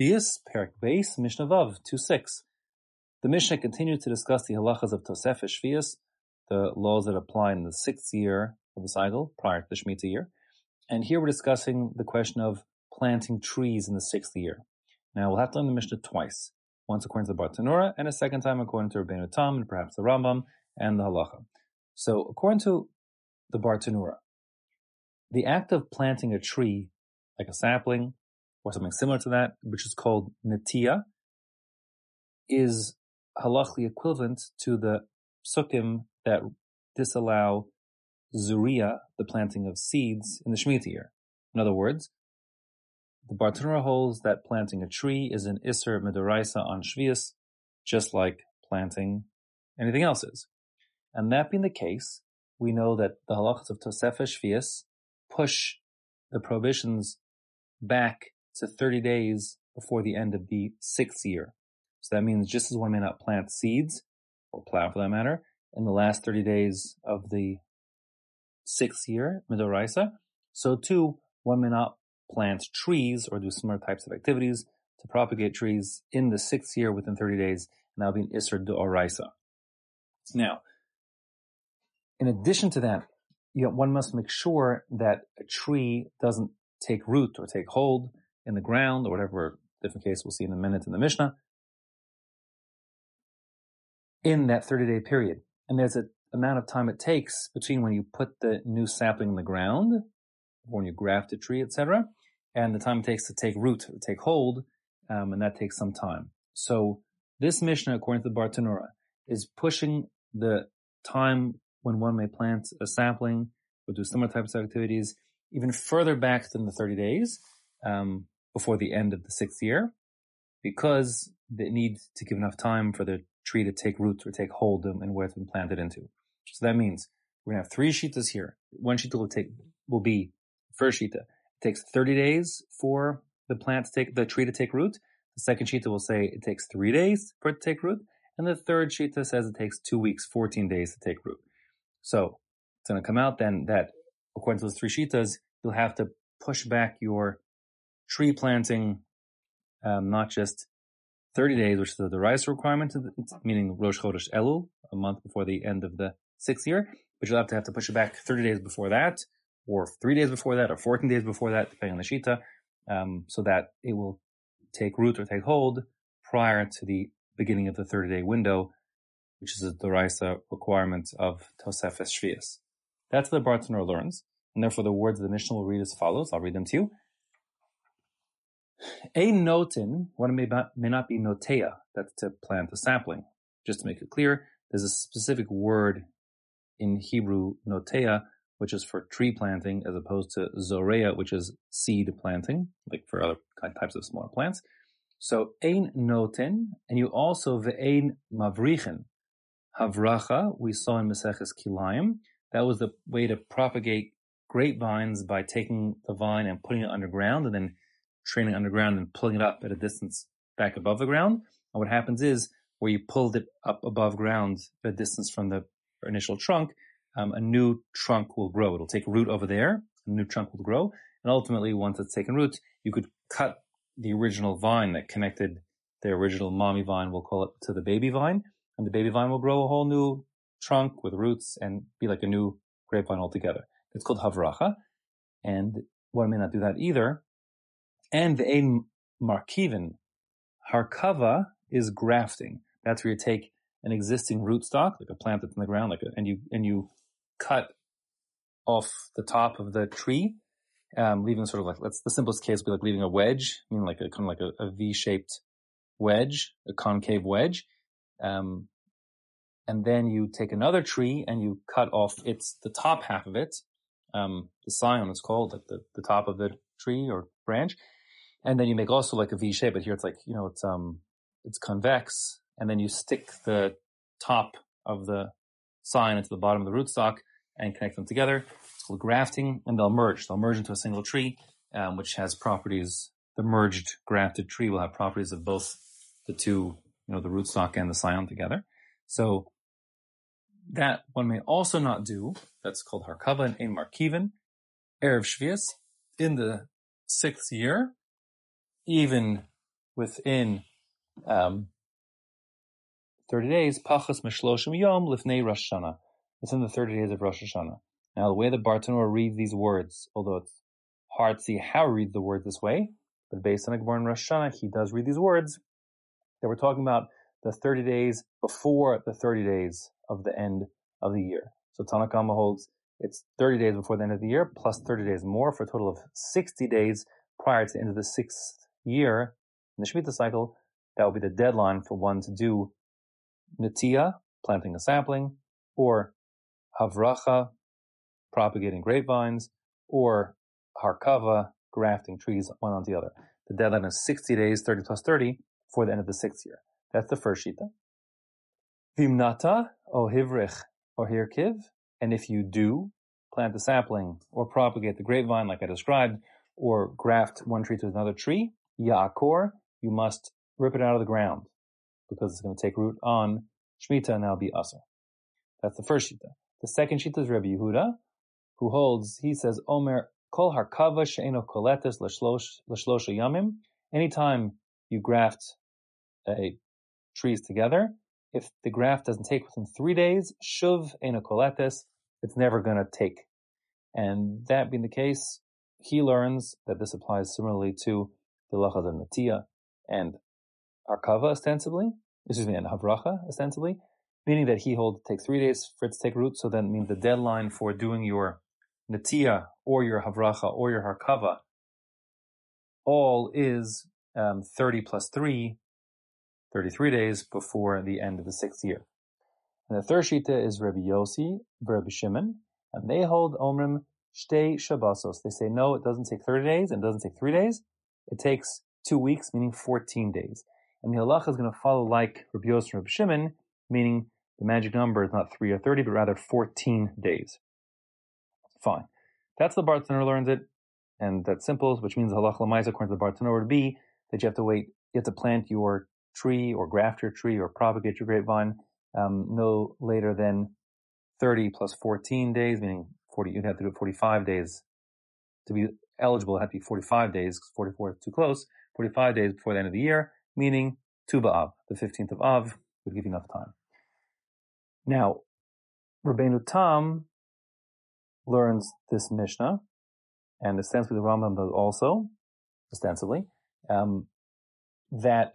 Shvius, Perak Beis, Mishnah Vav, 2.6. The Mishnah continued to discuss the halachas of Tosefes Shvius, the laws that apply in the sixth year of the cycle, prior to the Shemitah year. And here we're discussing the question of planting trees in the sixth year. Now we'll have to learn the Mishnah twice. Once according to the Bartanura, and a second time according to Rabbeinu Tam, and perhaps the Rambam, and the Halacha. So according to the Bartanura, the act of planting a tree, like a sapling, or something similar to that, which is called Natia, is halachically equivalent to the psukim that disallow zuriya, the planting of seeds, in the Shemitah year. In other words, the Bartanura holds that planting a tree is an Isser Midoraisa on Shvius, just like planting anything else is. And that being the case, we know that the halachas of Tosefes Shvius push the prohibitions back to 30 days before the end of the sixth year. So that means just as one may not plant seeds, or plow for that matter, in the last 30 days of the sixth year, Midoraisa, so too one may not plant trees or do similar types of activities to propagate trees in the sixth year within 30 days, and that'll be an Isser D'Oraisa. Now, in addition to that, you know, one must make sure that a tree doesn't take root or take hold in the ground or whatever different case we'll see in a minute in the Mishnah in that 30 day period. And there's an amount of time it takes between when you put the new sapling in the ground, when you graft a tree, etc., and the time it takes to take root, or take hold, um, and that takes some time. So this Mishnah, according to the Bartanura, is pushing the time when one may plant a sapling or do similar types of activities even further back than the 30 days, um, before the end of the sixth year because they need to give enough time for the tree to take root or take hold and where it's been planted into. So that means we're gonna have three shitas here. One shita will take will be first shita. It takes 30 days for the plant to take the tree to take root. The second shita will say it takes three days for it to take root. And the third shita says it takes two weeks, 14 days to take root. So it's going to come out then that according to those three shitas, you'll have to push back your tree planting, um, not just 30 days, which is the, rice requirement, meaning Rosh Chodesh Elul, a month before the end of the sixth year, but you'll have to have to push it back 30 days before that, or three days before that, or 14 days before that, depending on the Shita, um, so that it will take root or take hold prior to the beginning of the 30 day window, which is the Raisa requirement of Tosefes Shvius. That's what the Bartanur learns, and therefore the words of the Mishnah will read as follows. I'll read them to you. A notin, one may may not be notea, that's to plant a sapling. Just to make it clear, there's a specific word in Hebrew notea, which is for tree planting, as opposed to zorea, which is seed planting, like for other types of smaller plants. So ein noten, and you also ve'ein mavrichen. Havracha, we saw in Maseches Kilayim, that was the way to propagate grapevines by taking the vine and putting it underground and then training underground and pulling it up at a distance back above the ground. And what happens is where you pulled it up above ground a distance from the initial trunk, um, a new trunk will grow. It'll take root over there, a new trunk will grow, and ultimately, once it's taken root, you could cut the original vine that connected the original mommy vine, we'll call it, to the baby vine, and the baby vine will grow a whole new trunk with roots and be like a new grapevine altogether. It's called havracha, and one may not do that either, and the ein markiven. Harkava is grafting. That's where you take an existing rootstock, like a plant that's in the ground, like a, and you and you cut off the top of the tree, um, leaving sort of like that's the simplest case would be like leaving a wedge, I mean like a kind of like a a V-shaped wedge, a concave wedge, um, and then you take another tree and you cut off its the top half of it, um, the scion is called, like the the top of the tree or branch, and then you make also like a V shape, but here it's like, you know, it's, um, it's convex. And then you stick the top of the scion into the bottom of the rootstock and connect them together. It's called grafting and they'll merge. They'll merge into a single tree, um, which has properties. The merged grafted tree will have properties of both the two, you know, the rootstock and the scion together. So that one may also not do. That's called Harkava and Ein Markiven. Erev Shvius in the sixth year even within um, 30 days, pachas mishloshim yom lifnei Rosh Hashanah. Within the 30 days of Rosh Hashanah. Now, the way the Bartanura reads these words, although it's hard to see how he reads the words this way, but based on a Gemara in Rosh Hashanah, he does read these words that we're talking about the 30 days before the 30 days of the end of the year. So Tanna Kamma holds it's 30 days before the end of the year plus 30 days more for a total of 60 days prior to the end of the sixth year in the Shemitah cycle. That will be the deadline for one to do Natia, planting a sapling, or Havracha, propagating grapevines, or Harkava, grafting trees one onto the other. The deadline is 60 days, 30 plus 30, for the end of the sixth year. That's the first shita. Vimnata, o hivrich, or hirkiv, and if you do plant the sapling or propagate the grapevine like I described, or graft one tree to another tree, yaakor, you must rip it out of the ground because it's going to take root on Shemitah and be Aser. That's the first shita. The second shita is Rabbi Yehuda, who holds, he says, Omer kol harkava she'eno koletes l'shlosha yamim. Anytime you graft a trees together, if the graft doesn't take within three days, shuv eno koletes, it's never going to take. And that being the case, he learns that this applies similarly to the lachas of natia and arkava ostensibly, excuse me, and havracha ostensibly, meaning that he holds takes three days for it to take root. So then means the deadline for doing your natia or your havracha or your harkava all is um, 30 plus 3, 33 days before the end of the sixth year. And the third shita is Rabbi Yossi, Rabbi Shimon, and they hold Omrim Shtei Shabbosos. They say, no, it doesn't take 30 days and it doesn't take three days. It takes two weeks, meaning 14 days. And the halacha is going to follow like Rabbi Yossi and Rabbi Shimon, meaning the magic number is not 3 or 30, but rather 14 days. Fine. That's the Bartanur learns it, and that's simple, which means the halacha l'maisa according to the Bartanur would be that you have to wait, you have to plant your tree or graft your tree or propagate your grapevine um, no later than 30 plus 14 days, meaning 40, you'd have to do it 45 days to be eligible. It had to be 45 days, 44 is too close, 45 days before the end of the year, meaning Tu B'Av, the 15th of Av, would give you enough time. Now, Rabbeinu Tam learns this Mishnah, and ostensibly the Rambam does also, ostensibly, um, that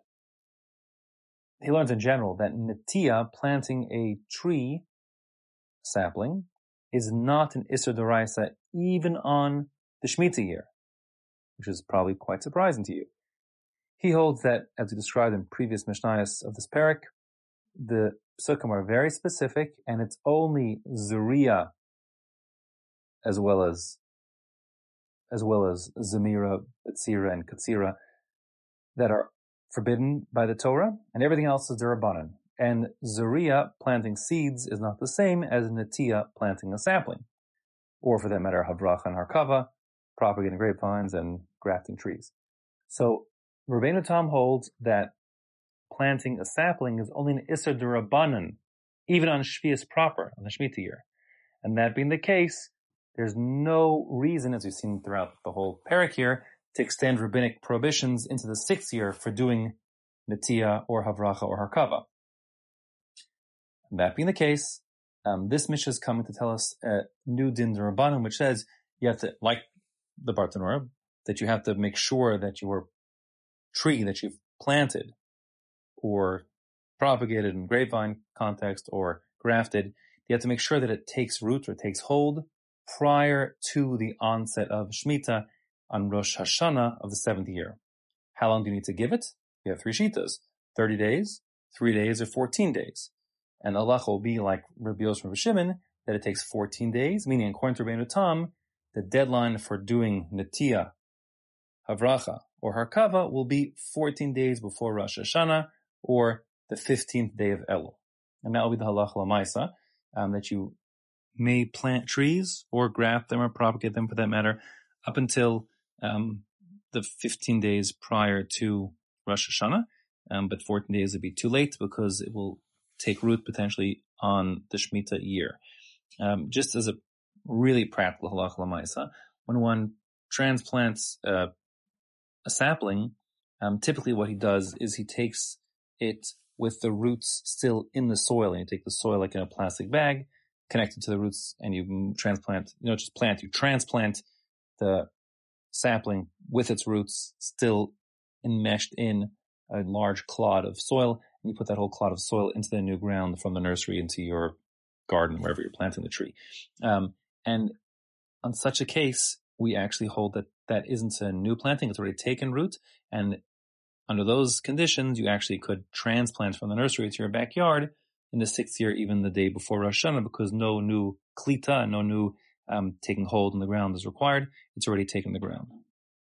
he learns in general that Natia, planting a tree sapling, is not an Isser Doraisa even on the Shemitah year, which is probably quite surprising to you. He holds that, as we described in previous Mishnayos of this parak, the psukim are very specific, and it's only Zuriya as well as as well as Zamira, Betzira, and Katsira that are forbidden by the Torah, and everything else is Durabanan. And Zuriya, planting seeds, is not the same as Natia, planting a sapling. Or for that matter, Havracha and Harkava, propagating grapevines and grafting trees. So, Rabbeinu Tam holds that planting a sapling is only an Isser Durabanan, even on Shvius proper, on the Shemitah year. And that being the case, there's no reason, as we've seen throughout the whole parak here, to extend rabbinic prohibitions into the sixth year for doing Natia or Havracha or Harkava. That being the case, um, this Mishnah is coming to tell us a new din rabbanim, which says you have to, like the Bartanura, that you have to make sure that your tree that you've planted or propagated in grapevine context or grafted, you have to make sure that it takes root or takes hold prior to the onset of Shemitah on Rosh Hashanah of the seventh year. How long do you need to give it? You have three shitas. 30 days, 3 days, or 14 days. And halacha will be like Rabbi Yosef Shimon, that it takes 14 days, meaning according to Rabbeinu Tam, the deadline for doing Natia, Havracha, or Harkava will be 14 days before Rosh Hashanah, or the 15th day of Elul. And that will be the halacha lamaisa, um, that you may plant trees or graft them or propagate them for that matter up until um, the 15 days prior to Rosh Hashanah, um, but 14 days would be too late because it will take root potentially on the Shemitah year. Um, just as a really practical halacha lamaisa, when one transplants uh, a sapling, um, typically what he does is he takes it with the roots still in the soil and you take the soil like in a plastic bag, connect it to the roots and you transplant, you know, just plant, you transplant the sapling with its roots still enmeshed in a large clod of soil and you put that whole clod of soil into the new ground from the nursery into your garden, wherever you're planting the tree. Um, and on such a case, we actually hold that that isn't a new planting. It's already taken root. And under those conditions, you actually could transplant from the nursery to your backyard in the sixth year, even the day before Rosh Hashanah, because no new klita, no new um, taking hold in the ground is required. It's already taken the ground.